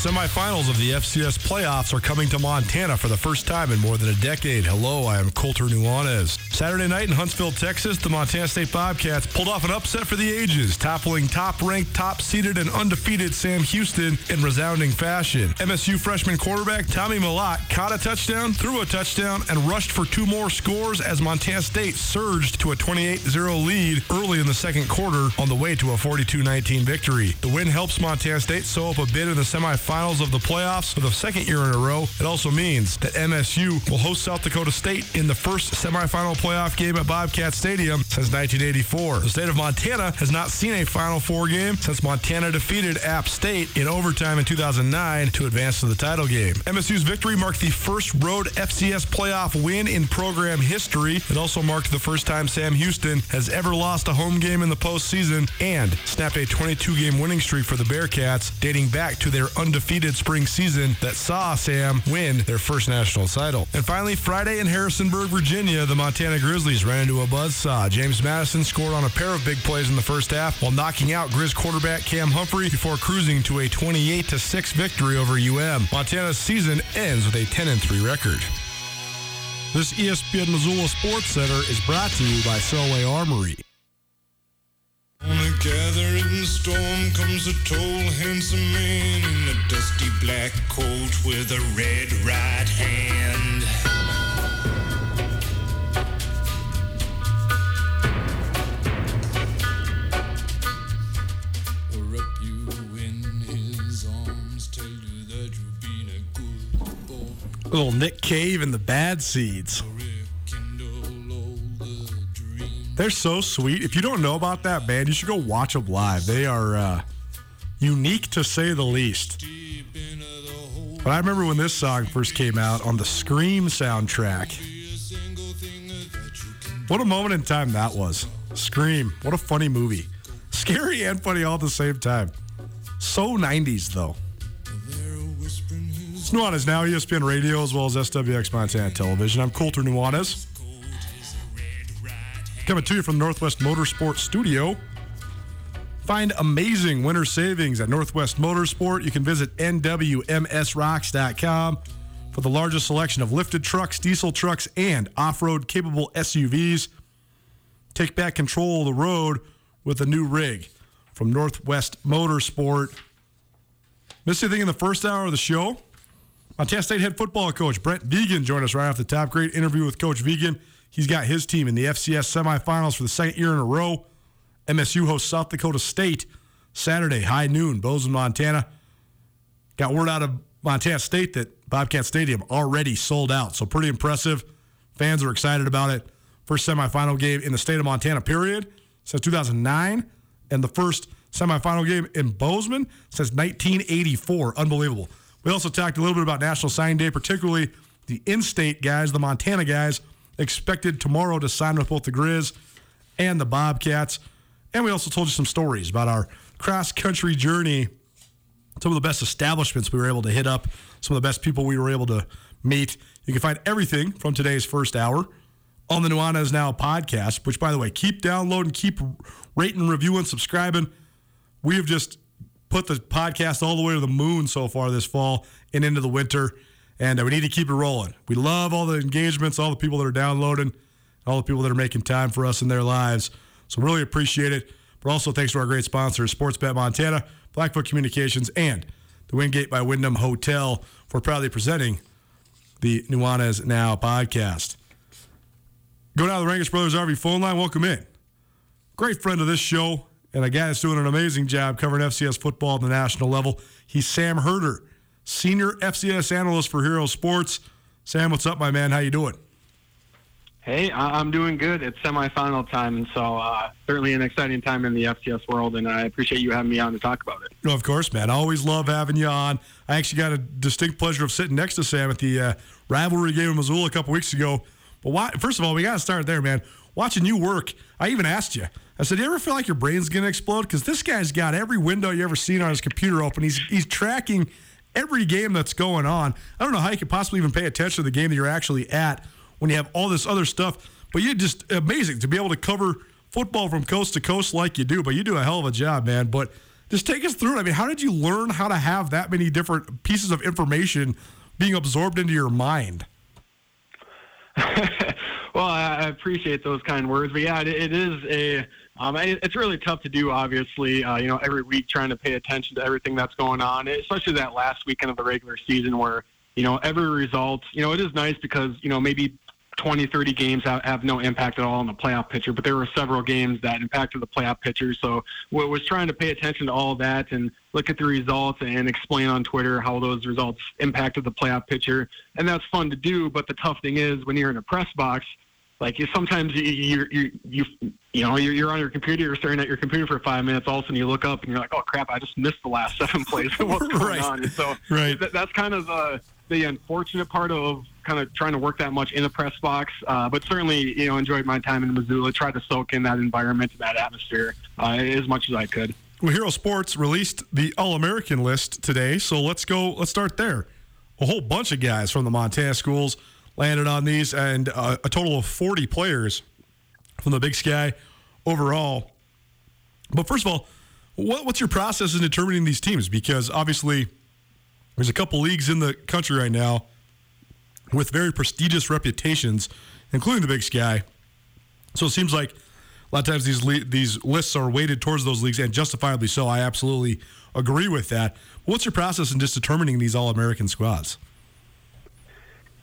Semifinals of the FCS playoffs are coming to Montana for the first time in more than a decade. Hello, I am Colter Nuanez. Saturday night in Huntsville, Texas, the Montana State Bobcats pulled off an upset for the ages, toppling top-ranked, top-seeded, and undefeated Sam Houston in resounding fashion. MSU freshman quarterback Tommy Mellott caught a touchdown, threw a touchdown, and rushed for two more scores as Montana State surged to a 28-0 lead early in the second quarter on the way to a 42-19 victory. The win helps Montana State sew up a bid in the semifinals of the playoffs for the second year in a row. It also means that MSU will host South Dakota State in the first semifinal playoff game at Bobcat Stadium since 1984. The state of Montana has not seen a Final Four game since Montana defeated App State in overtime in 2009 to advance to the title game. MSU's victory marked the first road FCS playoff win in program history. It also marked the first time Sam Houston has ever lost a home game in the postseason and snapped a 22 game winning streak for the Bearcats dating back to their undefeated spring season that saw Sam win their first national title. And finally, Friday in Harrisonburg, Virginia, the Montana Grizzlies ran into a buzzsaw. James Madison scored on a pair of big plays in the first half while knocking out Grizz quarterback Cam Humphrey before cruising to a 28 6 victory over UM. Montana's season ends with a 10 3 record. This ESPN Missoula Sports Center is brought to you by Selway Armory. On a gathering storm comes a tall, handsome man in a dusty black coat with a red right hand. Little Nick Cave and the Bad Seeds. They're so sweet. If you don't know about that band, you should go watch them live. They are uh, unique to say the least. But I remember when this song first came out on the Scream soundtrack. What a moment in time that was. Scream. What a funny movie. Scary and funny all at the same time. So 90s, though. It's now, ESPN Radio, as well as SWX Montana Television. I'm Colter Nuanez. Coming to you from Northwest Motorsport Studio. Find amazing winter savings at Northwest Motorsport. You can visit NWMSRocks.com for the largest selection of lifted trucks, diesel trucks, and off road capable SUVs. Take back control of the road with a new rig from Northwest Motorsport. Missed anything in the first hour of the show? Montana State head football coach Brent Vigen joined us right off the top. Great interview with Coach Vigen. He's got his team in the FCS semifinals for the second year in a row. MSU hosts South Dakota State Saturday, high noon, Bozeman, Montana. Got word out of Montana State that Bobcat Stadium already sold out. So pretty impressive. Fans are excited about it. First semifinal game in the state of Montana, period, since 2009. And the first semifinal game in Bozeman since 1984. Unbelievable. We also talked a little bit about National Signing Day, particularly the in state guys, the Montana guys, expected tomorrow to sign with both the Grizz and the Bobcats. And we also told you some stories about our cross country journey, some of the best establishments we were able to hit up, some of the best people we were able to meet. You can find everything from today's first hour on the Nuanez Now podcast, which, by the way, keep downloading, keep rating, reviewing, subscribing. We have just put the podcast all the way to the moon so far this fall and into the winter, and uh, we need to keep it rolling. We love all the engagements, all the people that are downloading, all the people that are making time for us in their lives. So really appreciate it. But also thanks to our great sponsors, Sportsbet Montana, Blackfoot Communications, and the Wingate by Wyndham Hotel for proudly presenting the Nuanez Now podcast. Go down to the Rankish Brothers RV phone line. Welcome in. Great friend of this show and a guy that's doing an amazing job covering FCS football at the national level. He's Sam Herder, senior FCS analyst for Hero Sports. Sam, what's up, my man? How you doing? Hey, I'm doing good. It's semifinal time, and so uh, certainly an exciting time in the FCS world, and I appreciate you having me on to talk about it. No, of course, man. I always love having you on. I actually got a distinct pleasure of sitting next to Sam at the uh, rivalry game in Missoula a couple weeks ago. But why, first of all, we got to start there, man. Watching you work, I even asked you. I said, "Do you ever feel like your brain's going to explode?" Because this guy's got every window you ever seen on his computer open. He's he's tracking every game that's going on. I don't know how you could possibly even pay attention to the game that you're actually at when you have all this other stuff. But you're just amazing to be able to cover football from coast to coast like you do. But you do a hell of a job, man. But just take us through it. I mean, how did you learn how to have that many different pieces of information being absorbed into your mind? well, I appreciate those kind words, but yeah, it, it is a. Um, it's really tough to do, obviously. Uh, you know, every week trying to pay attention to everything that's going on, especially that last weekend of the regular season where you know every result. You know, it is nice because you know maybe 20, 30 games have, have no impact at all on the playoff picture, but there were several games that impacted the playoff picture. So we was trying to pay attention to all that and look at the results and explain on Twitter how those results impacted the playoff picture. And that's fun to do. But the tough thing is when you're in a press box, like you, sometimes you, you, you, you, you know, you're, you're on your computer, you're staring at your computer for five minutes. All of a sudden you look up and you're like, oh crap, I just missed the last seven plays. What's going right. on? And so right. th- that's kind of the, the unfortunate part of kind of trying to work that much in the press box. Uh, but certainly, you know, enjoyed my time in Missoula, tried to soak in that environment that atmosphere uh, as much as I could. Well, Hero Sports released the All American list today, so let's go. Let's start there. A whole bunch of guys from the Montana schools landed on these, and uh, a total of 40 players from the Big Sky overall. But first of all, what, what's your process in determining these teams? Because obviously, there's a couple leagues in the country right now with very prestigious reputations, including the Big Sky. So it seems like a lot of times these le- these lists are weighted towards those leagues, and justifiably so. I absolutely agree with that. What's your process in just determining these All American squads?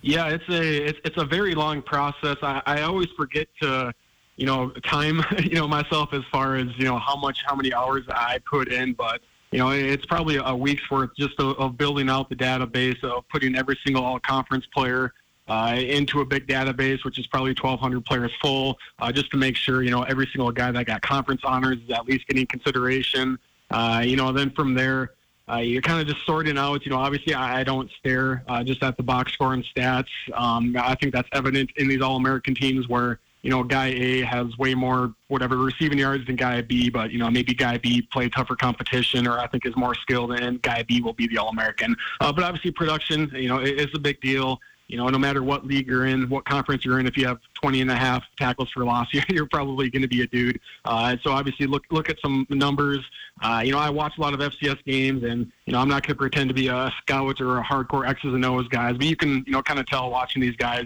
Yeah, it's a it's, it's a very long process. I, I always forget to, you know, time you know myself as far as you know how much how many hours I put in, but you know it's probably a week's worth just of, of building out the database of putting every single all conference player uh, into a big database, which is probably 1,200 players full, uh, just to make sure you know every single guy that got conference honors is at least getting consideration. Uh, you know, then from there, uh, you're kind of just sorting out. You know, obviously I, I don't stare uh, just at the box score and stats. Um, I think that's evident in these All-American teams where you know guy A has way more whatever receiving yards than guy B, but you know maybe guy B played tougher competition or I think is more skilled, and guy B will be the All-American. Uh, but obviously production, you know, is a big deal. you know, no matter what league you're in, what conference you're in, if you have 20 and a half tackles for loss, you're probably going to be a dude. Uh, so obviously, look look at some numbers. Uh, you know, I watch a lot of FCS games, and you know, I'm not going to pretend to be a scout or a hardcore X's and O's guys, but you can you know kind of tell watching these guys.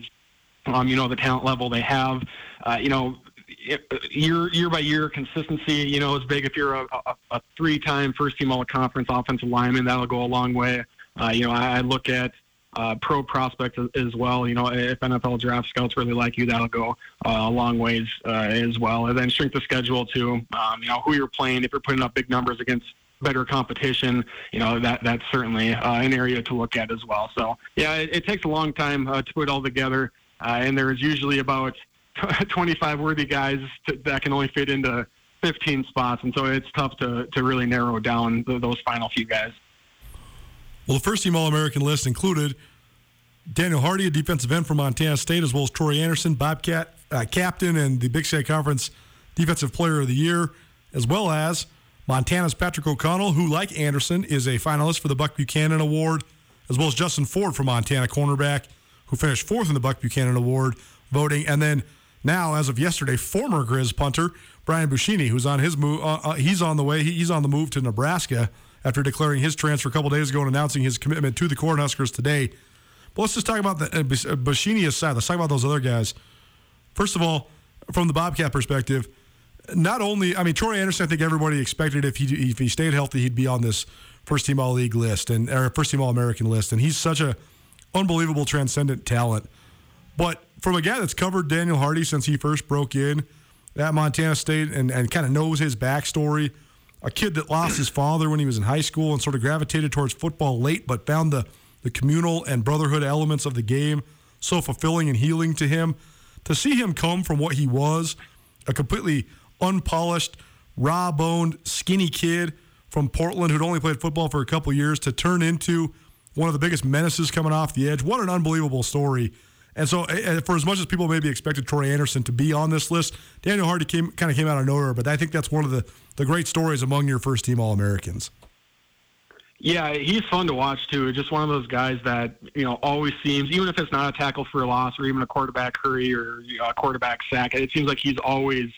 Um, you know the talent level they have. Uh, you know, year year by year consistency, you know, is big. If you're a, a, a three-time first-team All-Conference offensive lineman, that'll go a long way. Uh, you know, I, I look at uh, pro prospects as well. You know, if NFL draft scouts really like you, that'll go uh, a long ways uh, as well. And then strength of schedule too. Um, you know, who you're playing. If you're putting up big numbers against better competition, you know that that's certainly uh, an area to look at as well. So yeah, it, it takes a long time uh, to put it all together, uh, and there's usually about 25 worthy guys to, that can only fit into 15 spots, and so it's tough to to really narrow down the, those final few guys. Well, the first team All American list included Daniel Hardy, a defensive end from Montana State, as well as Troy Anderson, Bobcat uh, captain and the Big Sky Conference Defensive Player of the Year, as well as Montana's Patrick O'Connell, who, like Anderson, is a finalist for the Buck Buchanan Award, as well as Justin Ford from Montana, cornerback, who finished fourth in the Buck Buchanan Award voting, and then now, as of yesterday, former Grizz punter Brian Buschini, who's on his move, uh, uh, he's on the way, he's on the move to Nebraska after declaring his transfer a couple days ago and announcing his commitment to the Cornhuskers today. But let's just talk about the uh, uh Buschini aside. Let's talk about those other guys. First of all, from the Bobcat perspective, not only I mean Troy Anderson, I think everybody expected if he if he stayed healthy, he'd be on this first team All League list and or first team All American list, and he's such a unbelievable transcendent talent. But from a guy that's covered Daniel Hardy since he first broke in at Montana State and, and kind of knows his backstory, a kid that lost his father when he was in high school and sort of gravitated towards football late, but found the, the communal and brotherhood elements of the game so fulfilling and healing to him. To see him come from what he was, a completely unpolished, raw boned, skinny kid from Portland who'd only played football for a couple years to turn into one of the biggest menaces coming off the edge. What an unbelievable story. And so, for as much as people maybe expected Troy Anderson to be on this list, Daniel Hardy came kind of came out of nowhere. But I think that's one of the, the great stories among your first team All Americans. Yeah, he's fun to watch too. Just one of those guys that you know always seems, even if it's not a tackle for a loss or even a quarterback hurry or you know, a quarterback sack, it seems like he's always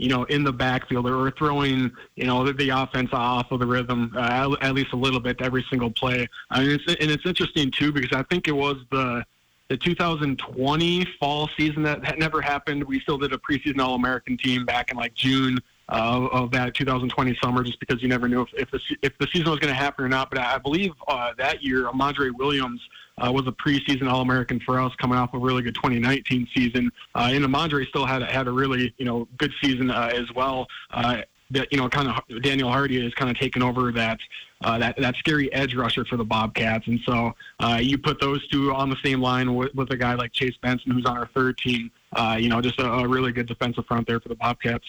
you know in the backfield or throwing you know the, the offense off of the rhythm uh, at least a little bit every single play. I mean, it's, and it's interesting too because I think it was the the 2020 fall season that, that never happened. We still did a preseason All American team back in like June uh, of that 2020 summer, just because you never knew if, if the if the season was going to happen or not. But I believe uh, that year, Amandre Williams uh, was a preseason All American for us, coming off a really good 2019 season. Uh, and Amandre still had had a really you know good season uh, as well. Uh, that you know, kind of Daniel Hardy is kind of taken over that uh, that that scary edge rusher for the Bobcats, and so uh, you put those two on the same line with, with a guy like Chase Benson, who's on our third team. Uh, you know, just a, a, really good defensive front there for the Bobcats.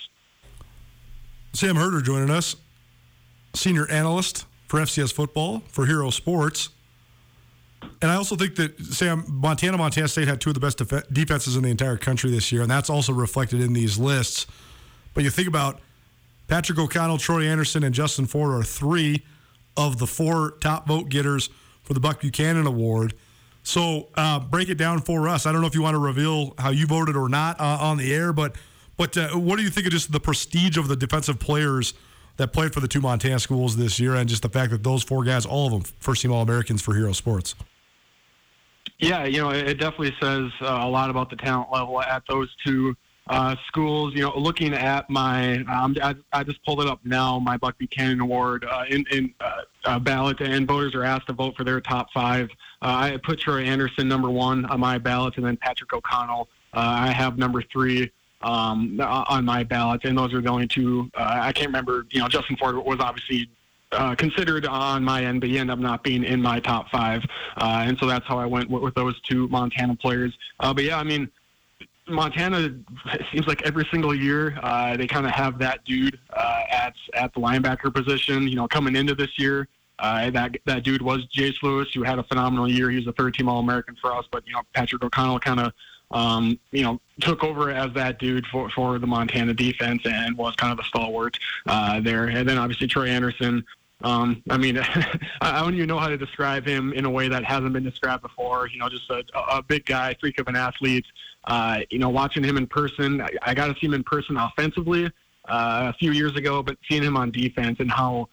Sam Herder joining us, senior analyst for FCS football for Hero Sports. And I also think that Sam Montana Montana State had two of the best def- defenses in the entire country this year, and that's also reflected in these lists. But you think about Patrick O'Connell, Troy Anderson, and Justin Ford are three of the four top vote getters for the Buck Buchanan Award. So uh, break it down for us. I don't know if you want to reveal how you voted or not uh, on the air, but but uh, what do you think of just the prestige of the defensive players that played for the two Montana schools this year, and just the fact that those four guys, all of them, first team All Americans for Hero Sports? Yeah, you know, it definitely says uh, a lot about the talent level at those two uh, schools. You know, looking at my, um, I, I, just pulled it up now, my Buck Buchanan Award uh, in, in uh, uh ballot, and voters are asked to vote for their top five. Uh, I put Troy Anderson number one on my ballot, and then Patrick O'Connell. Uh, I have number three um, on my ballot, and those are the only two. I can't remember. You know, Justin Ford was obviously uh, considered on my end, but he ended up not being in my top five. Uh, and so that's how I went with, with those two Montana players. Uh, but yeah, I mean, Montana seems like every single year uh, they kind of have that dude uh, at at the linebacker position. You know, coming into this year, uh, that that dude was Jace Lewis, who had a phenomenal year. He was a third team All American for us, but you know Patrick O'Connell kind of um, you know took over as that dude for for the Montana defense and was kind of the stalwart uh, there. And then obviously Troy Anderson. Um, I mean, I don't even know how to describe him in a way that hasn't been described before. You know, just a, a big guy, freak of an athlete. Uh, you know, watching him in person, I, I got to see him in person offensively uh, a few years ago, but seeing him on defense and how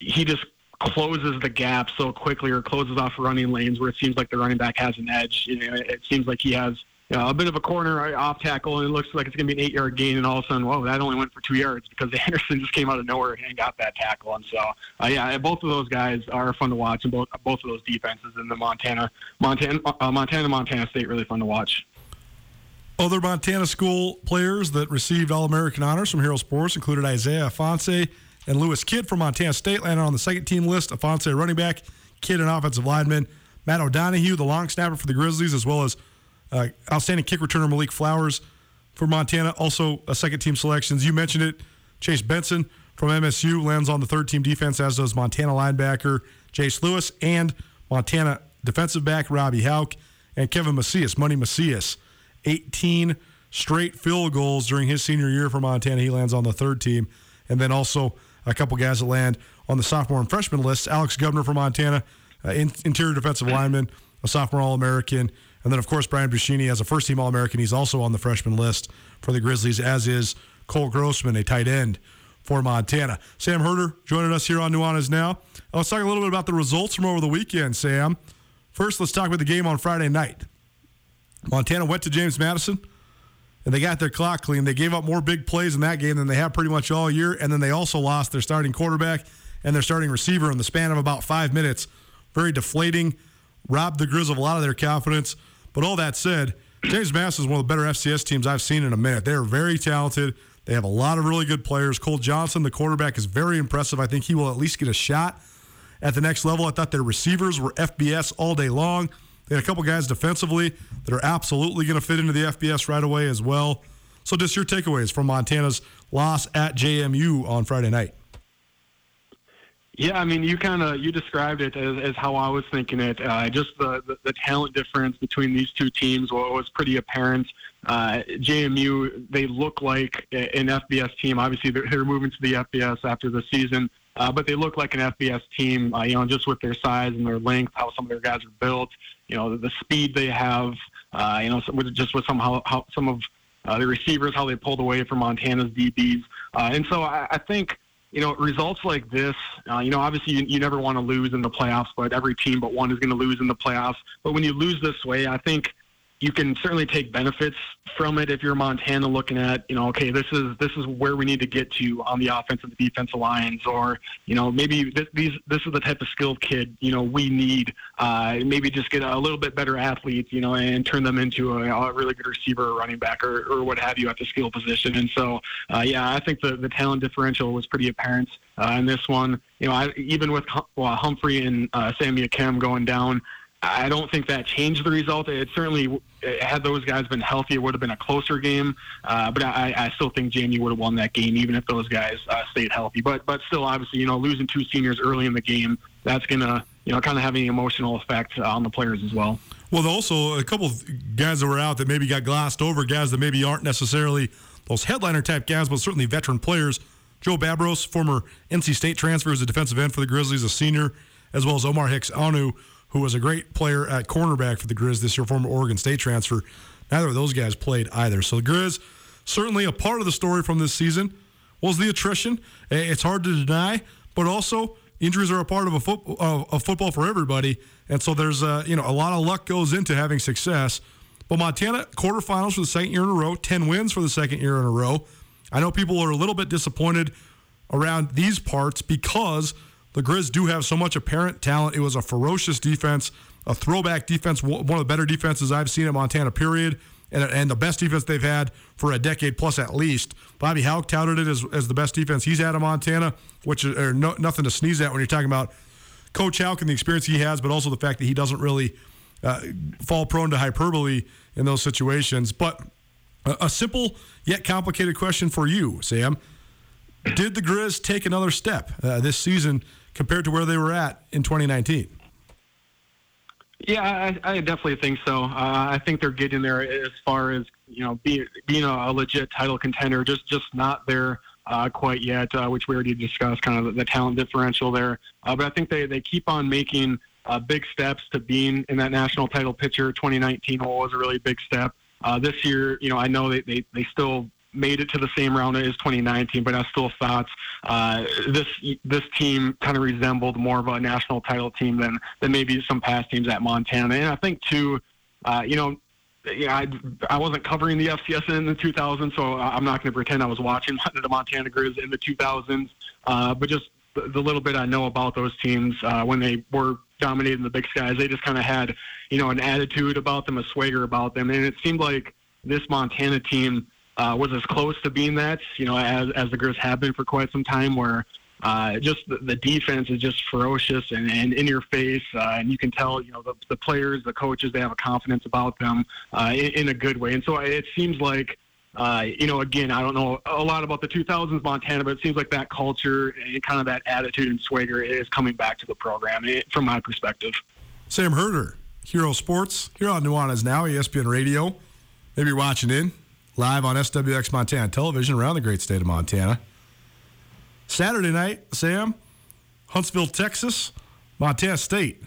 he just closes the gap so quickly or closes off running lanes where it seems like the running back has an edge. You know, it seems like he has a bit of a corner off tackle, and it looks like it's going to be an eight-yard gain, and all of a sudden, whoa, that only went for two yards because Anderson just came out of nowhere and got that tackle. And so, uh, yeah, both of those guys are fun to watch, and both both of those defenses in the Montana, Montana, uh, Montana, Montana State really fun to watch. Other Montana school players that received All American honors from Hero Sports included Isaiah Ifanse and Lewis Kidd from Montana State, landed on the second team list. Ifanse, running back, Kidd, an offensive lineman. Matt O'Donohue, the long snapper for the Grizzlies, as well as uh, outstanding kick returner Malik Flowers for Montana, also a second team selections. You mentioned it. Chase Benson from MSU lands on the third team defense, as does Montana linebacker Jace Lewis and Montana defensive back Robbie Hauck and Kevin Macias, Money Macias. 18 straight field goals during his senior year for Montana. He lands on the third team. And then also a couple guys that land on the sophomore and freshman lists. Alex Gubner from Montana, uh, in, interior defensive lineman, a sophomore All American. And then, of course, Brian Buschini as a first team All American. He's also on the freshman list for the Grizzlies, as is Cole Grossman, a tight end for Montana. Sam Herder joining us here on Nuanez Now. Let's talk a little bit about the results from over the weekend, Sam. First, let's talk about the game on Friday night. Montana went to James Madison and they got their clock clean. They gave up more big plays in that game than they have pretty much all year. And then they also lost their starting quarterback and their starting receiver in the span of about five minutes. Very deflating, robbed the Grizz of a lot of their confidence. But all that said, James Madison is one of the better FCS teams I've seen in a minute. They are very talented. They have a lot of really good players. Cole Johnson, the quarterback, is very impressive. I think he will at least get a shot at the next level. I thought their receivers were FBS all day long. They had a couple guys defensively that are absolutely going to fit into the FBS right away as well. So, just your takeaways from Montana's loss at JMU on Friday night. Yeah, I mean, you kind of you described it as, as how I was thinking it. Uh, just the, the, the talent difference between these two teams was pretty apparent. Uh, JMU they look like an FBS team. Obviously, they're, they're moving to the FBS after the season, uh, but they look like an FBS team. Uh, you know, just with their size and their length, how some of their guys are built you know, the, the speed they have, uh, you know, with, just with some how, how some of uh, the receivers, how they pulled away from Montana's DBs. And so I, I think, you know, results like this, uh, you know, obviously you, you never want to lose in the playoffs, but every team but one is going to lose in the playoffs. But when you lose this way, I think you can certainly take benefits from it if you're Montana looking at, you know, okay, this is this is where we need to get to on the offensive and the defensive lines, or you know, maybe this, these this is the type of skilled kid you know we need. Uh, maybe just get a little bit better athletes, you know, and turn them into a, a really good receiver, or running back, or, or what have you at the skill position. And so, uh, yeah, I think the the talent differential was pretty apparent uh, in this one. You know, I, even with well, Humphrey and uh, Sammy Akem going down. I don't think that changed the result. It certainly, had those guys been healthy, it would have been a closer game. Uh, but I, I, still think Jamie would have won that game, even if those guys uh, stayed healthy. But but still, obviously, you know, losing two seniors early in the game, that's gonna you know kind of have an emotional effect on the players as well. Well, also a couple of guys that were out that maybe got glossed over, guys that maybe aren't necessarily those headliner type guys, but certainly veteran players. Joe Babros, former NC State transfer, as a defensive end for the Grizzlies, a senior, as well as Omar Hicks Onu who was a great player at cornerback for the Grizz this year, former Oregon State transfer. Neither of those guys played either. So the Grizz, certainly a part of the story from this season was the attrition. It's hard to deny, but also injuries are a part of a foot, of, football for everybody, and so there's a, you know a lot of luck goes into having success. But Montana quarterfinals for the second year in a row, ten wins for the second year in a row. I know people are a little bit disappointed around these parts because the Grizz do have so much apparent talent. It was a ferocious defense, a throwback defense, one of the better defenses I've seen at Montana, period, and, and the best defense they've had for a decade plus at least. Bobby Hauck touted it as, as the best defense he's had at Montana, which is no, nothing to sneeze at when you're talking about Coach Hauck and the experience he has, but also the fact that he doesn't really uh, fall prone to hyperbole in those situations. But a, a simple yet complicated question for you, Sam. Did the Grizz take another step uh, this season compared to where they were at in 2019? Yeah, I, I definitely think so. Uh, I think they're getting there as far as you know, be, being a, a legit title contender. Just just not there uh, quite yet, uh, which we already discussed, kind of the, the talent differential there. Uh, but I think they, they keep on making uh, big steps to being in that national title picture. 2019 was a really big step. Uh, this year, you know, I know they, they, they still made it to the same round as 2019, but I still thought uh, this this team kind of resembled more of a national title team than than maybe some past teams at Montana. And I think too, uh, you know, I, I wasn't covering the FCS in the 2000s, so I'm not going to pretend I was watching the Montana Grizz in the 2000s. Uh, but just the, the, little bit I know about those teams uh, when they were dominating the Big Skies, they just kind of had, you know, an attitude about them, a swagger about them, and it seemed like this Montana team uh, was as close to being that, you know, as as the Grizz have been for quite some time, where uh, just the, the, defense is just ferocious and, and in your face, uh, and you can tell, you know, the, the players, the coaches, they have a confidence about them uh, in, in, a good way. And so it seems like, uh, you know, again, I don't know a lot about the 2000s Montana, but it seems like that culture and kind of that attitude and swagger is coming back to the program it, from my perspective. Sam Herder, Hero Sports, here on Nuanez Now, ESPN Radio. Maybe you're watching in live on SWX Montana television around the great state of Montana. Saturday night, Sam, Huntsville, Texas, Montana State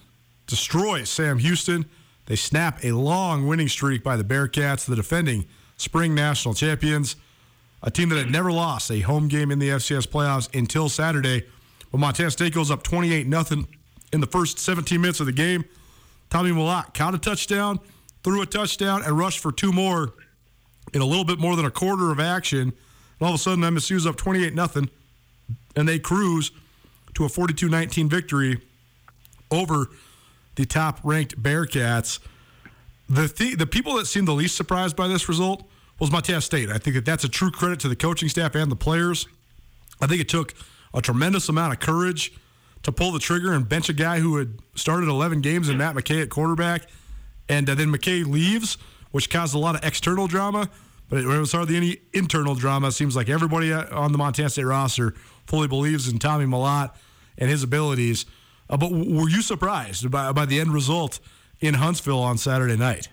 destroys Sam Houston. They snap a long winning streak by the Bearcats, the defending spring national champions, a team that had never lost a home game in the FCS playoffs until Saturday. When Montana State goes up 28 0 in the first 17 minutes of the game, Tommy Mellott caught a touchdown, threw a touchdown, and rushed for two more in a little bit more than a quarter of action. And all of a sudden, MSU's up 28 0 and they cruise to a 42 19 victory over the top ranked Bearcats. The, th- the people that seemed the least surprised by this result was Montana State. I think that that's a true credit to the coaching staff and the players. I think it took a tremendous amount of courage to pull the trigger and bench a guy who had started 11 games and Matt McKay at quarterback. And uh, then McKay leaves, which caused a lot of external drama. But it, it was hardly any internal drama. It seems like everybody on the Montana State roster fully believes in Tommy Mellott and his abilities. Uh, but were you surprised by, by the end result in Huntsville on Saturday night?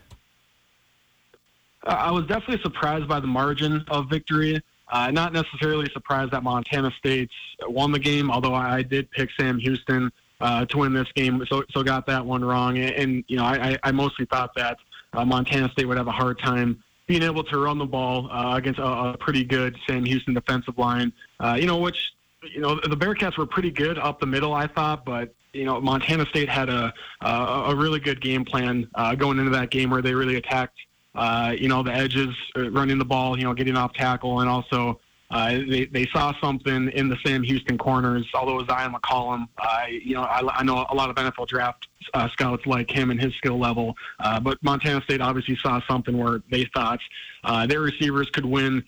Uh, I was definitely surprised by the margin of victory. Uh, not necessarily surprised that Montana State won the game, although I did pick Sam Houston uh, to win this game, so so got that one wrong. And, and you know, I, I mostly thought that uh, Montana State would have a hard time being able to run the ball uh, against a, a, pretty good Sam Houston defensive line. Uh, you know, which you know, the Bearcats were pretty good up the middle, I thought, but you know, Montana State had a a, a really good game plan uh, going into that game where they really attacked, uh, you know, the edges, uh, running the ball, you know, getting off tackle, and also uh, they they saw something in the Sam Houston corners. Although Zion McCollum, uh, you know, I, I know a lot of NFL draft uh, scouts like him and his skill level, uh, but Montana State obviously saw something where they thought uh, their receivers could win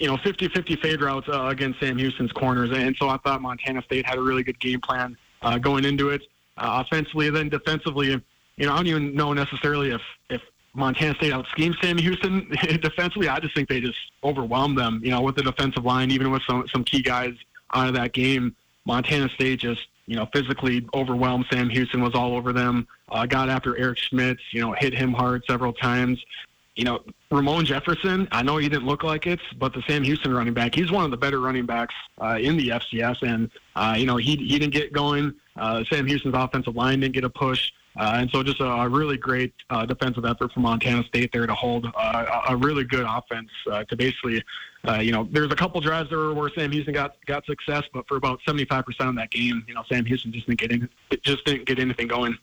you know, 50-50 fade routes uh, against Sam Houston's corners. And so I thought Montana State had a really good game plan uh, going into it. Uh, offensively, then defensively, you know, I don't even know necessarily if, if Montana State out schemed Sam Houston defensively. I just think they just overwhelmed them, you know, with the defensive line, even with some, some key guys out of that game. Montana State just, you know, physically overwhelmed Sam Houston, was all over them, uh, got after Eric Schmid, you know, hit him hard several times you know, Ramon Jefferson, I know he didn't look like it, but the Sam Houston running back, he's one of the better running backs uh, in the FCS. And, uh, you know, he, he didn't get going. Uh, Sam Houston's offensive line didn't get a push. Uh, and so just a, a really great uh, defensive effort from Montana State there to hold uh, a really good offense uh, to basically, uh, you know, there's a couple drives there where Sam Houston got got success, but for about 75% of that game, you know, Sam Houston just didn't get in, just didn't get anything going.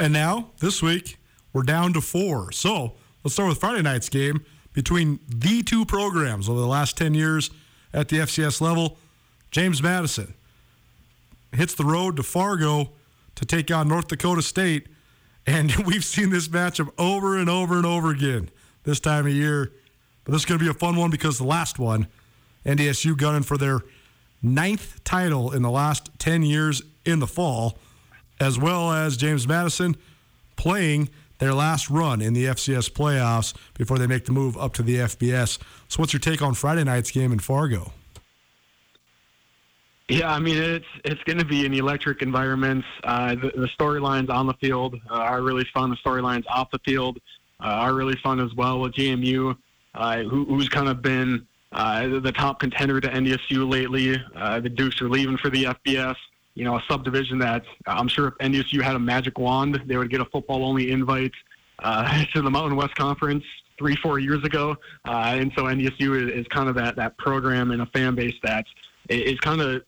And now this week, we're down to four. So let's start with Friday night's game between the two programs over the last 10 years at the FCS level. James Madison hits the road to Fargo to take on North Dakota State. And we've seen this matchup over and over and over again this time of year. But this is going to be a fun one because the last one, NDSU gunning for their ninth title in the last 10 years in the fall, as well as James Madison playing their last run in the FCS playoffs before they make the move up to the FBS. So, what's your take on Friday night's game in Fargo? Yeah, I mean it's it's going to be an electric environment. Uh, the, the storylines on the field uh, are really fun. The storylines off the field uh, are really fun as well. With JMU, uh, who, who's kind of been uh, the top contender to NDSU lately. Uh, the Dukes are leaving for the FBS. You know, a subdivision that I'm sure if NDSU had a magic wand, they would get a football-only invite to the Mountain West Conference three, four years ago. And so NDSU is, is kind of that that program and a fan base that is kind of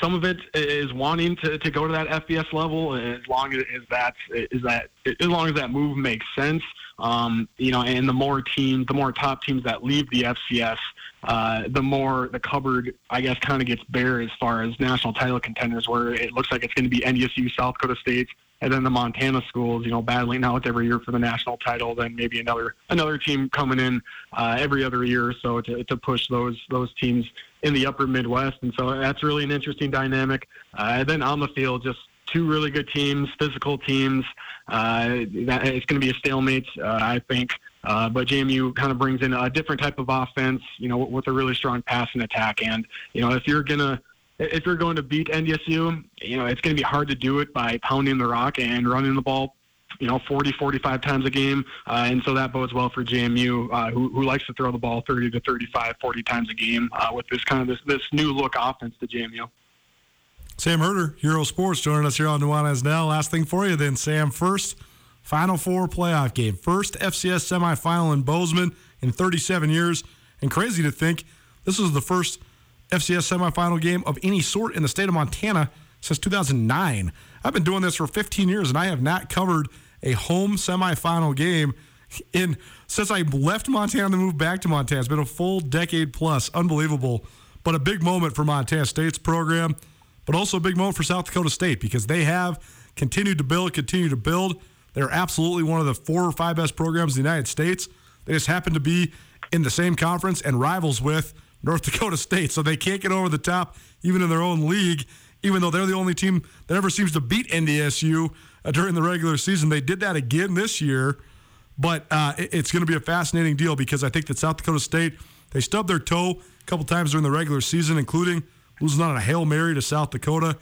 some of it is wanting to, to go to that FBS level as long as that is that as long as that move makes sense. Um, you know, and the more teams, the more top teams that leave the FCS, uh, the more the cupboard, I guess, kind of gets bare as far as national title contenders. Where it looks like it's going to be NDSU, South Dakota State, and then the Montana schools, you know, battling out every year for the national title. Then maybe another another team coming in uh, every other year so to, to push those those teams in the upper Midwest. And so that's really an interesting dynamic. Uh, and then on the field, just two really good teams, physical teams. Uh, that, it's going to be a stalemate, uh, I think. Uh, but JMU kind of brings in a different type of offense, you know, with a really strong passing attack. And you know, if you're gonna if you're going to beat NDSU, you know, it's going to be hard to do it by pounding the rock and running the ball you know, 40, 45 times a game. Uh, and so that bodes well for JMU, uh, who, who likes to throw the ball 30 to 35, 40 times a game uh, with this kind of this, this new look offense to JMU. Sam Herder, Hero Sports, joining us here on Nuanez Now. Last thing for you then, Sam. First Final Four playoff game. First FCS semifinal in Bozeman in 37 years. And crazy to think this was the first FCS semifinal game of any sort in the state of Montana since 2009. I've been doing this for 15 years, and I have not covered a home semifinal game in since I left Montana to move back to Montana. It's been a full decade plus. Unbelievable. But a big moment for Montana State's program, but also a big moment for South Dakota State because they have continued to build, continue to build. They're absolutely one of the four or five best programs in the United States. They just happen to be in the same conference and rivals with North Dakota State. So they can't get over the top even in their own league, even though they're the only team that ever seems to beat NDSU uh, during the regular season. They did that again this year, but uh, it's going to be a fascinating deal because I think that South Dakota State they stubbed their toe a couple times during the regular season, including losing on a hail mary to South Dakota,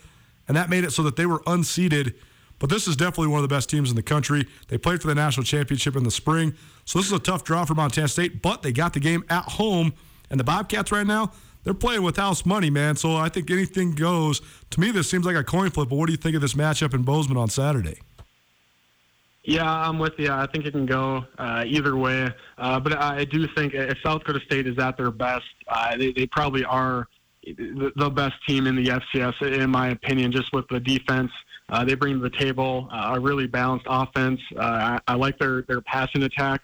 and that made it so that they were unseeded. But this is definitely one of the best teams in the country. They played for the national championship in the spring, so this is a tough draw for Montana State. But they got the game at home, and the Bobcats right now they're playing with house money, man. So I think anything goes. To me, this seems like a coin flip. But what do you think of this matchup in Bozeman on Saturday? Yeah, I'm with you. I think it can go uh, either way. Uh, but I do think if South Dakota State is at their best, uh, they, they probably are the best team in the FCS, in my opinion, just with the defense. Uh, they bring to the table uh, a really balanced offense. Uh, I, I like their, their passing attack.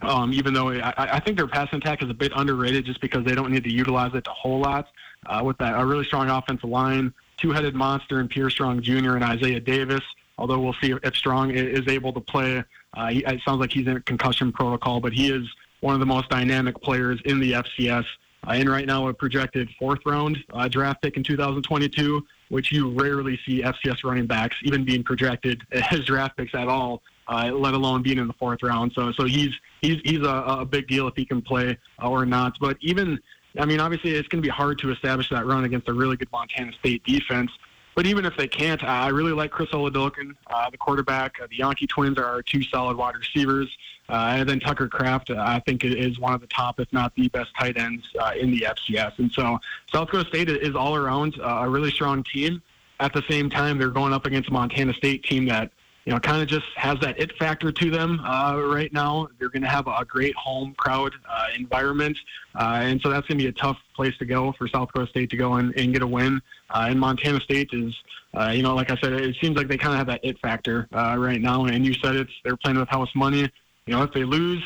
Um, even though I, I think their passing attack is a bit underrated just because they don't need to utilize it a whole lot. Uh, with that, a really strong offensive line, two-headed monster in Pierre Strong Jr. and Isaiah Davis. Although we'll see if Strong is able to play. Uh, he, it sounds like he's in concussion protocol, but he is one of the most dynamic players in the FCS. Uh, and right now, a projected fourth round uh, draft pick in 2022, which you rarely see FCS running backs even being projected as draft picks at all uh, let alone being in the fourth round. So so he's he's he's a, a big deal if he can play uh, or not. But even I mean, obviously it's going to be hard to establish that run against a really good Montana State defense. But even if they can't, I really like Chris Oladokun, uh, the quarterback. Uh, the Janke twins are two solid wide receivers. Uh, and then Tucker Kraft, uh, I think, is one of the top, if not the best tight ends uh, in the FCS. And so South Dakota State is all around uh, a really strong team. At the same time, they're going up against a Montana State team that you know, kind of just has that it factor to them uh, right now. They're going to have a great home crowd uh, environment, uh, and so that's going to be a tough place to go for South Dakota State to go and, and get a win. Uh, and Montana State is, uh, you know, like I said, it seems like they kind of have that it factor uh, right now. And you said it's they're playing with house money. You know, if they lose,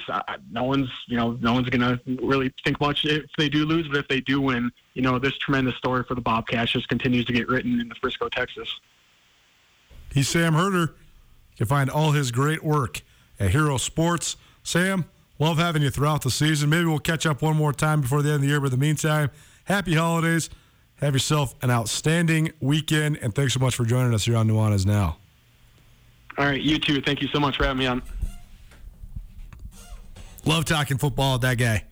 no one's, you know, no one's going to really think much if they do lose. But if they do win, you know, this tremendous story for the Bobcats just continues to get written in the Frisco, Texas. He's Sam Herder. You find all his great work at Hero Sports. Sam, love having you throughout the season. Maybe we'll catch up one more time before the end of the year. But in the meantime, happy holidays. Have yourself an outstanding weekend. And thanks so much for joining us here on Nuanez Now. All right, you too. Thank you so much for having me on. Love talking football with that guy.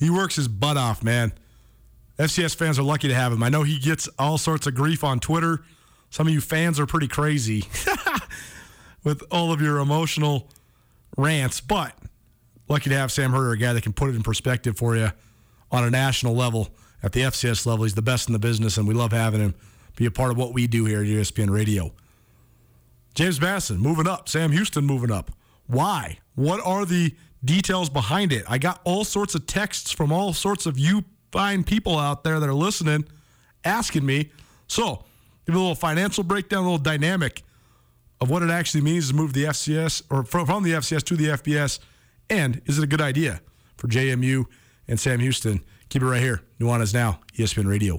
He works his butt off, man. FCS fans are lucky to have him. I know he gets all sorts of grief on Twitter. Some of you fans are pretty crazy. with all of your emotional rants, but lucky to have Sam Herder, a guy that can put it in perspective for you on a national level at the FCS level. He's the best in the business, and we love having him be a part of what we do here at ESPN Radio. James Madison moving up, Sam Houston moving up. Why? What are the details behind it? I got all sorts of texts from all sorts of you fine people out there that are listening asking me. So, give a little financial breakdown, a little dynamic of what it actually means to move the FCS or from, the FCS to the FBS. And is it a good idea for JMU and Sam Houston? Keep it right here. Nuanez Now, ESPN Radio.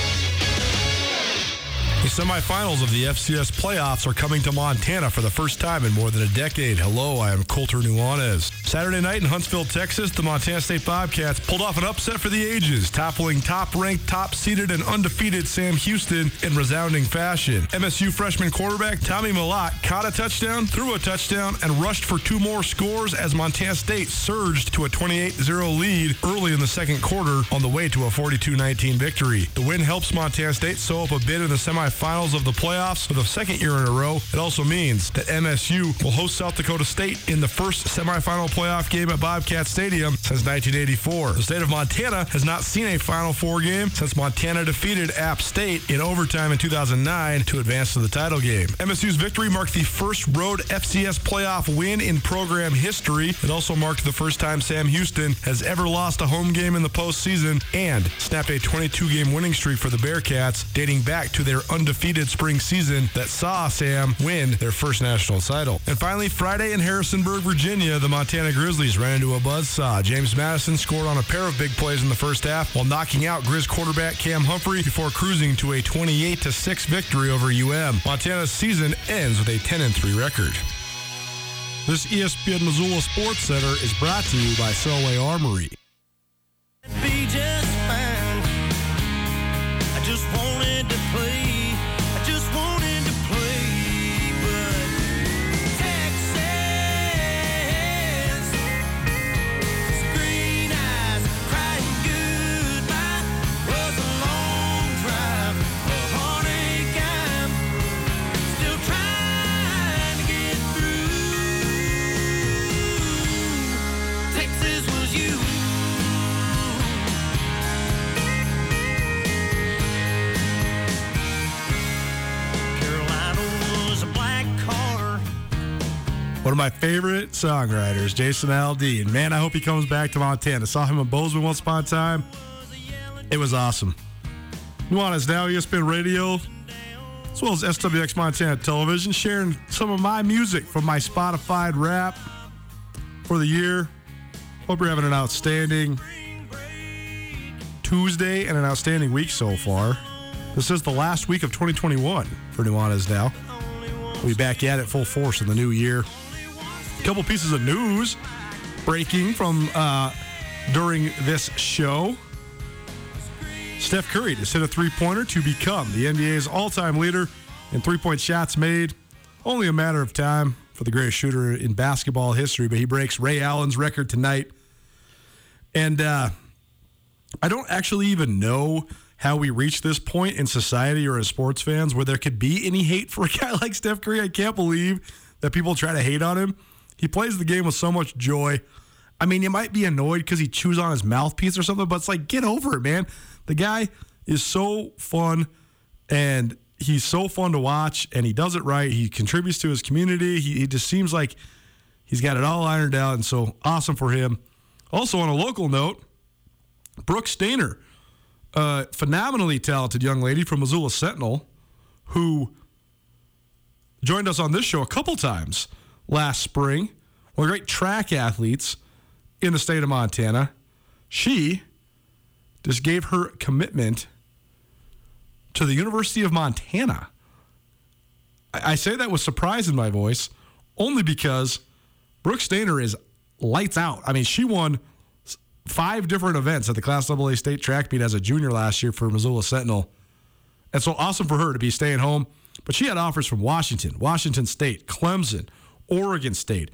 Semifinals of the FCS playoffs are coming to Montana for the first time in more than a decade. Hello, I am Colter Nuanez. Saturday night in Huntsville, Texas, the Montana State Bobcats pulled off an upset for the ages, toppling top-ranked, top-seeded, and undefeated Sam Houston in resounding fashion. MSU freshman quarterback Tommy Mellott caught a touchdown, threw a touchdown, and rushed for two more scores as Montana State surged to a 28-0 lead early in the second quarter on the way to a 42-19 victory. The win helps Montana State sew up a bid in the semifinals finals of the playoffs for the second year in a row. It also means that MSU will host South Dakota State in the first semifinal playoff game at Bobcat Stadium since 1984. The state of Montana has not seen a Final Four game since Montana defeated App State in overtime in 2009 to advance to the title game. MSU's victory marked the first road FCS playoff win in program history. It also marked the first time Sam Houston has ever lost a home game in the postseason and snapped a 22 game winning streak for the Bearcats dating back to their undefeated spring season that saw Sam win their first national title. And finally, Friday in Harrisonburg, Virginia, the Montana Grizzlies ran into a buzzsaw. James Madison scored on a pair of big plays in the first half while knocking out Grizz quarterback Cam Humphrey before cruising to a 28 6 victory over UM. Montana's season ends with a 10 3 record. This ESPN Missoula Sports Center is brought to you by Selway Armory. One of my favorite songwriters, Jason Aldean. Man, I hope he comes back to Montana. Saw him in Bozeman once upon a time. It was awesome. Nuanez Now, ESPN Radio, as well as SWX Montana Television, sharing some of my music from my Spotify Wrapped for the year. Hope you're having an outstanding Tuesday and an outstanding week so far. This is the last week of 2021 for Nuanez Now. We'll be back at it full force in the new year. Couple pieces of news breaking from uh, during this show. Steph Curry just hit a three pointer to become the NBA's all time leader in three point shots made. Only a matter of time for the greatest shooter in basketball history, but he breaks Ray Allen's record tonight. And uh, I don't actually even know how we reach this point in society or as sports fans where there could be any hate for a guy like Steph Curry. I can't believe that people try to hate on him. He plays the game with so much joy. I mean, you might be annoyed because he chews on his mouthpiece or something, but it's like, get over it, man. The guy is so fun and he's so fun to watch and he does it right. He contributes to his community. He, he just seems like he's got it all ironed out and so awesome for him. Also, on a local note, Brooke Stainer, a phenomenally talented young lady from Missoula Sentinel, who joined us on this show a couple times last spring. One of the great track athletes in the state of Montana. She just gave her commitment to the University of Montana. I I say that with surprise in my voice, only because Brooke Stainer is lights out. I mean, she won five different events at the Class AA state track meet as a junior last year for Missoula Sentinel. And so awesome for her to be staying home. But she had offers from Washington, Washington State, Clemson, Oregon State.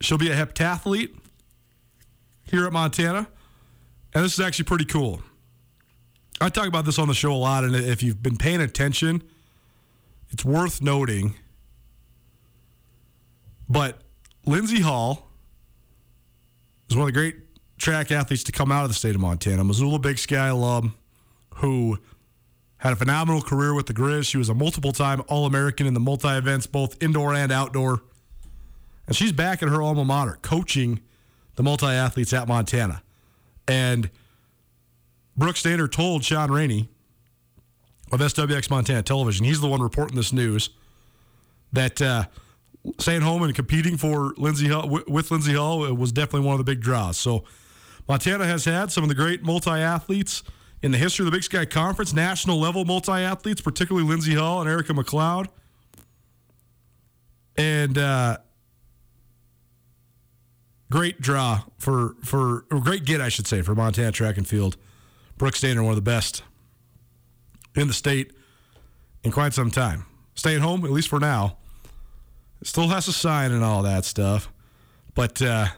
She'll be a heptathlete here at Montana. And this is actually pretty cool. I talk about this on the show a lot, and if you've been paying attention, it's worth noting. But Lindsey Hall is one of the great track athletes to come out of the state of Montana. Missoula Big Sky alum who had a phenomenal career with the Grizz. She was a multiple time All American in the multi events, both indoor and outdoor. And she's back at her alma mater coaching the multi athletes at Montana. And Brooke Stainer told Sean Rainey of SWX Montana Television, he's the one reporting this news, that uh, staying home and competing for Lindsay Hall, wi- with Lindsay Hall was definitely one of the big draws. So Montana has had some of the great multi athletes in the history of the Big Sky Conference, national level multi athletes, particularly Lindsay Hall and Erica McLeod. And uh, great draw for for or great get, I should say, for Montana track and field. Brooke Stainer, one of the best in the state in quite some time. Staying home, at least for now. Still has to sign and all that stuff. But uh,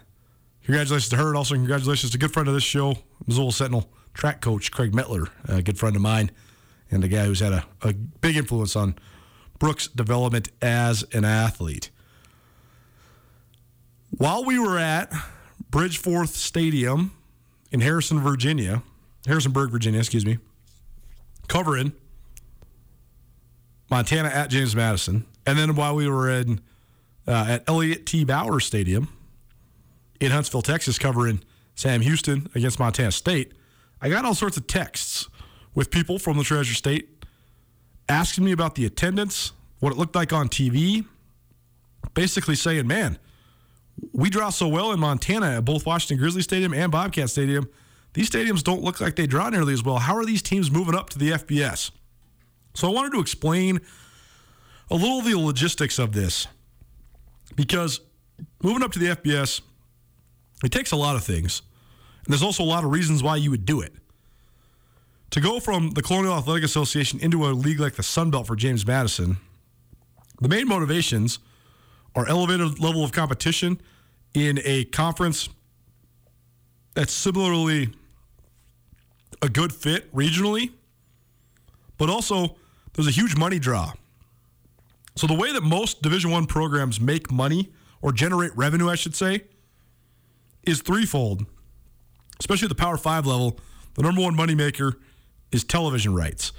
congratulations to her, and also congratulations to a good friend of this show, Missoula Sentinel track coach Craig Metler, a good friend of mine, and a guy who's had a, a big influence on Brooke's development as an athlete. While we were at Bridgeforth Stadium in Harrison, Virginia, Harrisonburg, Virginia, excuse me, covering Montana at James Madison, and then while we were in uh, at Elliott T. Bowers Stadium in Huntsville, Texas, covering Sam Houston against Montana State, I got all sorts of texts with people from the Treasure State asking me about the attendance, what it looked like on TV, basically saying, man, we draw so well in Montana at both Washington Grizzly Stadium and Bobcat Stadium. These stadiums don't look like they draw nearly as well. How are these teams moving up to the FBS? So I wanted to explain a little of the logistics of this because moving up to the FBS, it takes a lot of things. And there's also a lot of reasons why you would do it. To go from the Colonial Athletic Association into a league like the Sun Belt for James Madison, the main motivations are elevated level of competition in a conference that's similarly a good fit regionally, but also there's a huge money draw. So the way that most Division One programs make money or generate revenue, I should say, is threefold. Especially at the Power Five level, the number one moneymaker is television rights.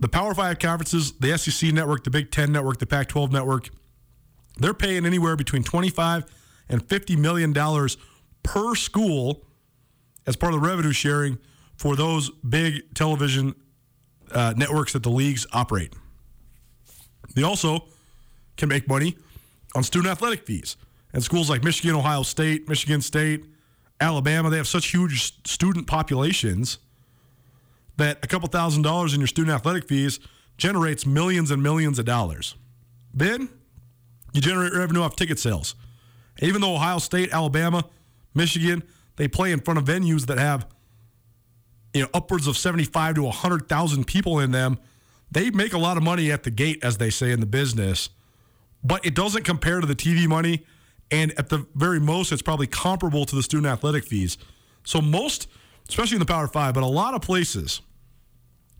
The Power Five conferences, the SEC network, the Big Ten network, the Pac 12 network, they're paying anywhere between 25 and 50 million dollars per school as part of the revenue sharing for those big television uh, networks that the leagues operate. They also can make money on student athletic fees. And schools like Michigan, Ohio State, Michigan State, Alabama, they have such huge student populations that a couple thousand dollars in your student athletic fees generates millions and millions of dollars. Then you generate revenue off ticket sales. Even though Ohio State, Alabama, Michigan, they play in front of venues that have you know upwards of 75 to 100,000 people in them, they make a lot of money at the gate as they say in the business. But it doesn't compare to the TV money and at the very most it's probably comparable to the student athletic fees. So most especially in the Power 5, but a lot of places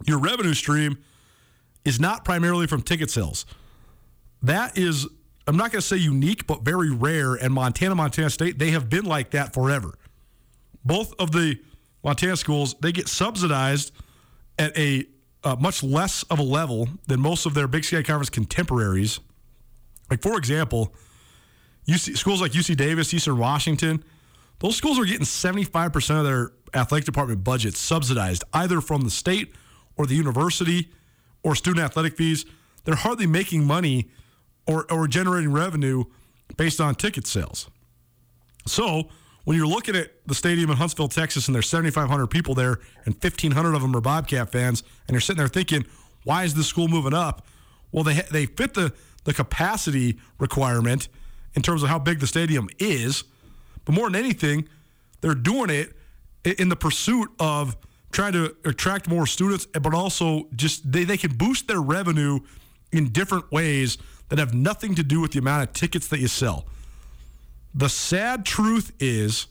your revenue stream is not primarily from ticket sales. That is I'm not going to say unique, but very rare. And Montana, Montana State, they have been like that forever. Both of the Montana schools, they get subsidized at a uh, much less of a level than most of their Big Sky Conference contemporaries. Like, for example, UC, schools like UC Davis, Eastern Washington, those schools are getting 75% of their athletic department budget subsidized either from the state or the university or student athletic fees. They're hardly making money or, or generating revenue based on ticket sales. So when you're looking at the stadium in Huntsville, Texas, and there's 7,500 people there, and 1,500 of them are Bobcat fans, and you're sitting there thinking, why is this school moving up? Well, they they fit the the capacity requirement in terms of how big the stadium is, but more than anything, they're doing it in the pursuit of trying to attract more students, but also just they, they can boost their revenue in different ways that have nothing to do with the amount of tickets that you sell. The sad truth is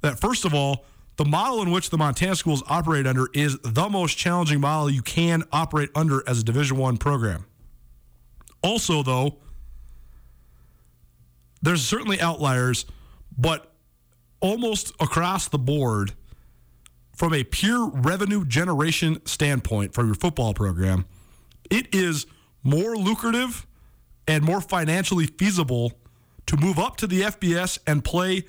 that, first of all, the model in which the Montana schools operate under is the most challenging model you can operate under as a Division One program. Also, though, there's certainly outliers, but almost across the board, from a pure revenue generation standpoint for your football program, it is more lucrative and more financially feasible to move up to the FBS and play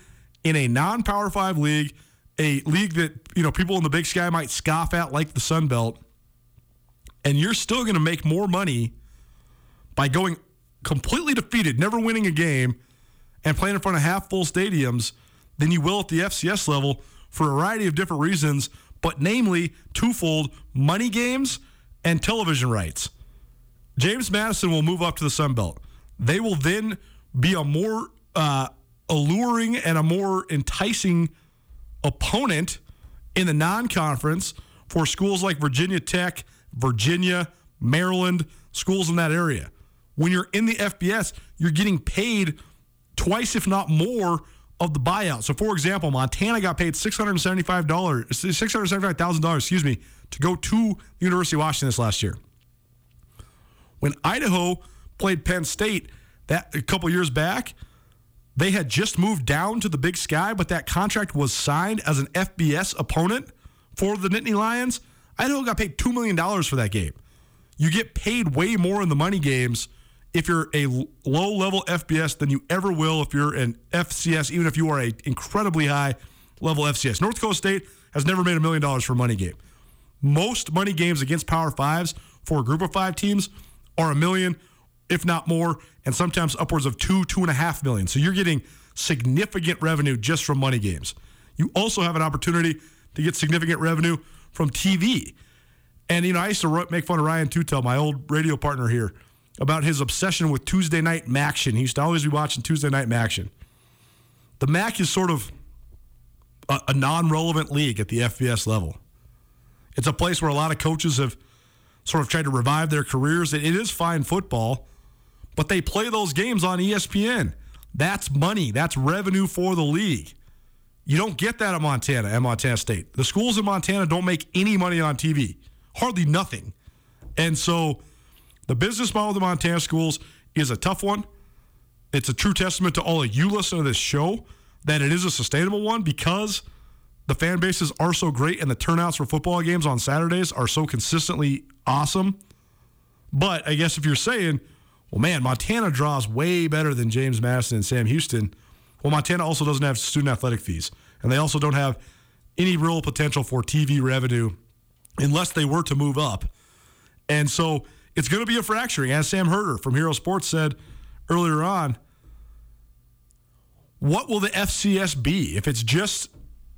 in a non-power 5 league, a league that, you know, people in the Big Sky might scoff at like the Sun Belt. And you're still going to make more money by going completely defeated, never winning a game and playing in front of half full stadiums than you will at the FCS level for a variety of different reasons, but namely twofold money games and television rights. James Madison will move up to the Sun Belt. They will then be a more uh, alluring and a more enticing opponent in the non conference for schools like Virginia Tech, Virginia, Maryland, schools in that area. When you're in the FBS, you're getting paid twice, if not more, of the buyout. So, for example, Montana got paid $675, $675,000, excuse me, to go to the University of Washington this last year. When Idaho played Penn State that a couple years back, they had just moved down to the Big Sky, but that contract was signed as an FBS opponent for the Nittany Lions. Idaho got paid $2 million for that game. You get paid way more in the money games if you're a low level FBS than you ever will if you're an FCS, even if you are a incredibly high level FCS. North Dakota State has never made a million dollars for a money game. Most money games against Power Fives for a group of five teams are a million, if not more, and sometimes upwards of two, two and a half million. So you're getting significant revenue just from money games. You also have an opportunity to get significant revenue from TV. And, you know, I used to make fun of Ryan Tutel, my old radio partner here, about his obsession with Tuesday night MACtion. He used to always be watching Tuesday night MACtion. The MAC is sort of a, a non relevant league at the FBS level. It's a place where a lot of coaches have sort of tried to revive their careers. It is fine football, but they play those games on ESPN. That's money, that's revenue for the league. You don't get that at Montana and Montana State. The schools in Montana don't make any money on TV, hardly nothing. And so the business model of the Montana schools is a tough one. It's a true testament to all of you listening to this show that it is a sustainable one because the fan bases are so great and the turnouts for football games on Saturdays are so consistently awesome. But I guess if you're saying, well, man, Montana draws way better than James Madison and Sam Houston, well, Montana also doesn't have student athletic fees, and they also don't have any real potential for TV revenue unless they were to move up. And so it's going to be a fracturing, as Sam Herder from Hero Sports said earlier on. What will the FCS be if it's just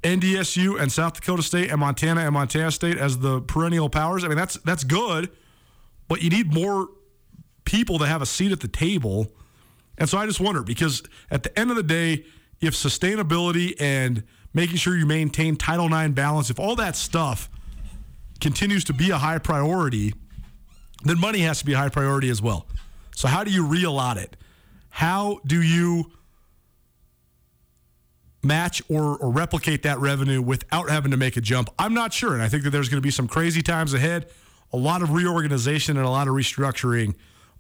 NDSU and South Dakota State and Montana and Montana State as the perennial powers? I mean, that's that's good, but you need more people to have a seat at the table. And so I just wonder because at the end of the day, if sustainability and making sure you maintain Title IX balance, if all that stuff continues to be a high priority, then money has to be a high priority as well. So how do you reallot it? How do you match or, or replicate that revenue without having to make a jump? I'm not sure. And I think that there's going to be some crazy times ahead, a lot of reorganization and a lot of restructuring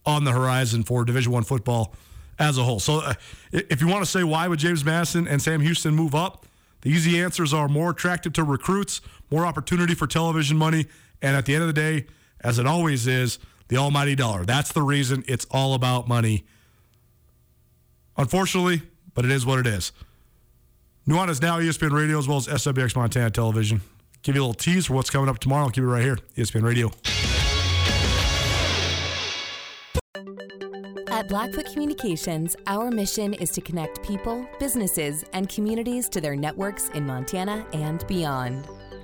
on the horizon for Division One football as a whole. So uh, if you want to say why would James Madison and Sam Houston move up, the easy answers are more attractive to recruits, more opportunity for television money, and at the end of the day, as it always is, the almighty dollar. That's the reason it's all about money. Unfortunately, but it is what it is. Nuanez now E ESPN Radio as well as SWX Montana Television. Give you a little tease for what's coming up tomorrow. I'll keep it right here, ESPN Radio. At Blackfoot Communications, our mission is to connect people, businesses, and communities to their networks in Montana and beyond.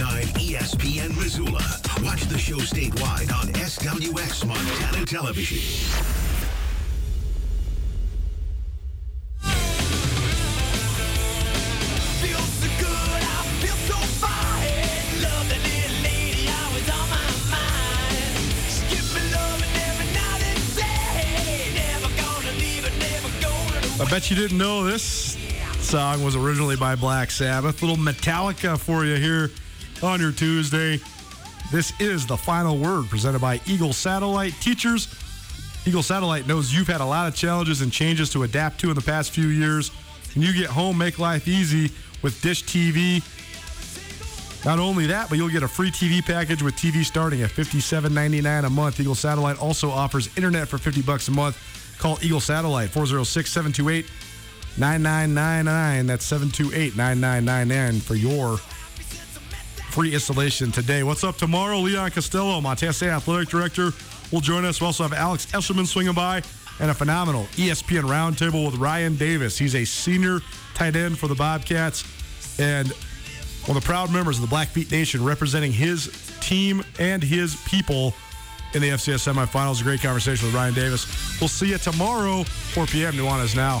on 102.9 ESPN Missoula. Watch the show statewide on SWX Montana Television. Feels so good, I feel so fine. Love that little lady, always on my mind. She gives me love every night and day. Never gonna leave her, never gonna I bet you didn't know this song was originally by Black Sabbath. Little Metallica for you here on your Tuesday. This is the final word presented by Eagle Satellite Teachers. Eagle Satellite knows you've had a lot of challenges and changes to adapt to in the past few years. And you get home, make life easy with Dish TV. Not only that, but you'll get a free TV package with TV starting at $57.99 a month. Eagle Satellite also offers internet for 50 bucks a month. Call Eagle Satellite 406 728 9999. That's 728 9999 for your free installation today. What's up tomorrow? Leon Costello, Montana State Athletic Director, will join us. We also have Alex Eshelman swinging by and a phenomenal ESPN roundtable with Ryan Davis. He's a senior tight end for the Bobcats and one of the proud members of the Blackfeet Nation representing his team and his people in the FCS semifinals. A great conversation with Ryan Davis. We'll see you tomorrow, 4 p.m. Nuanez now.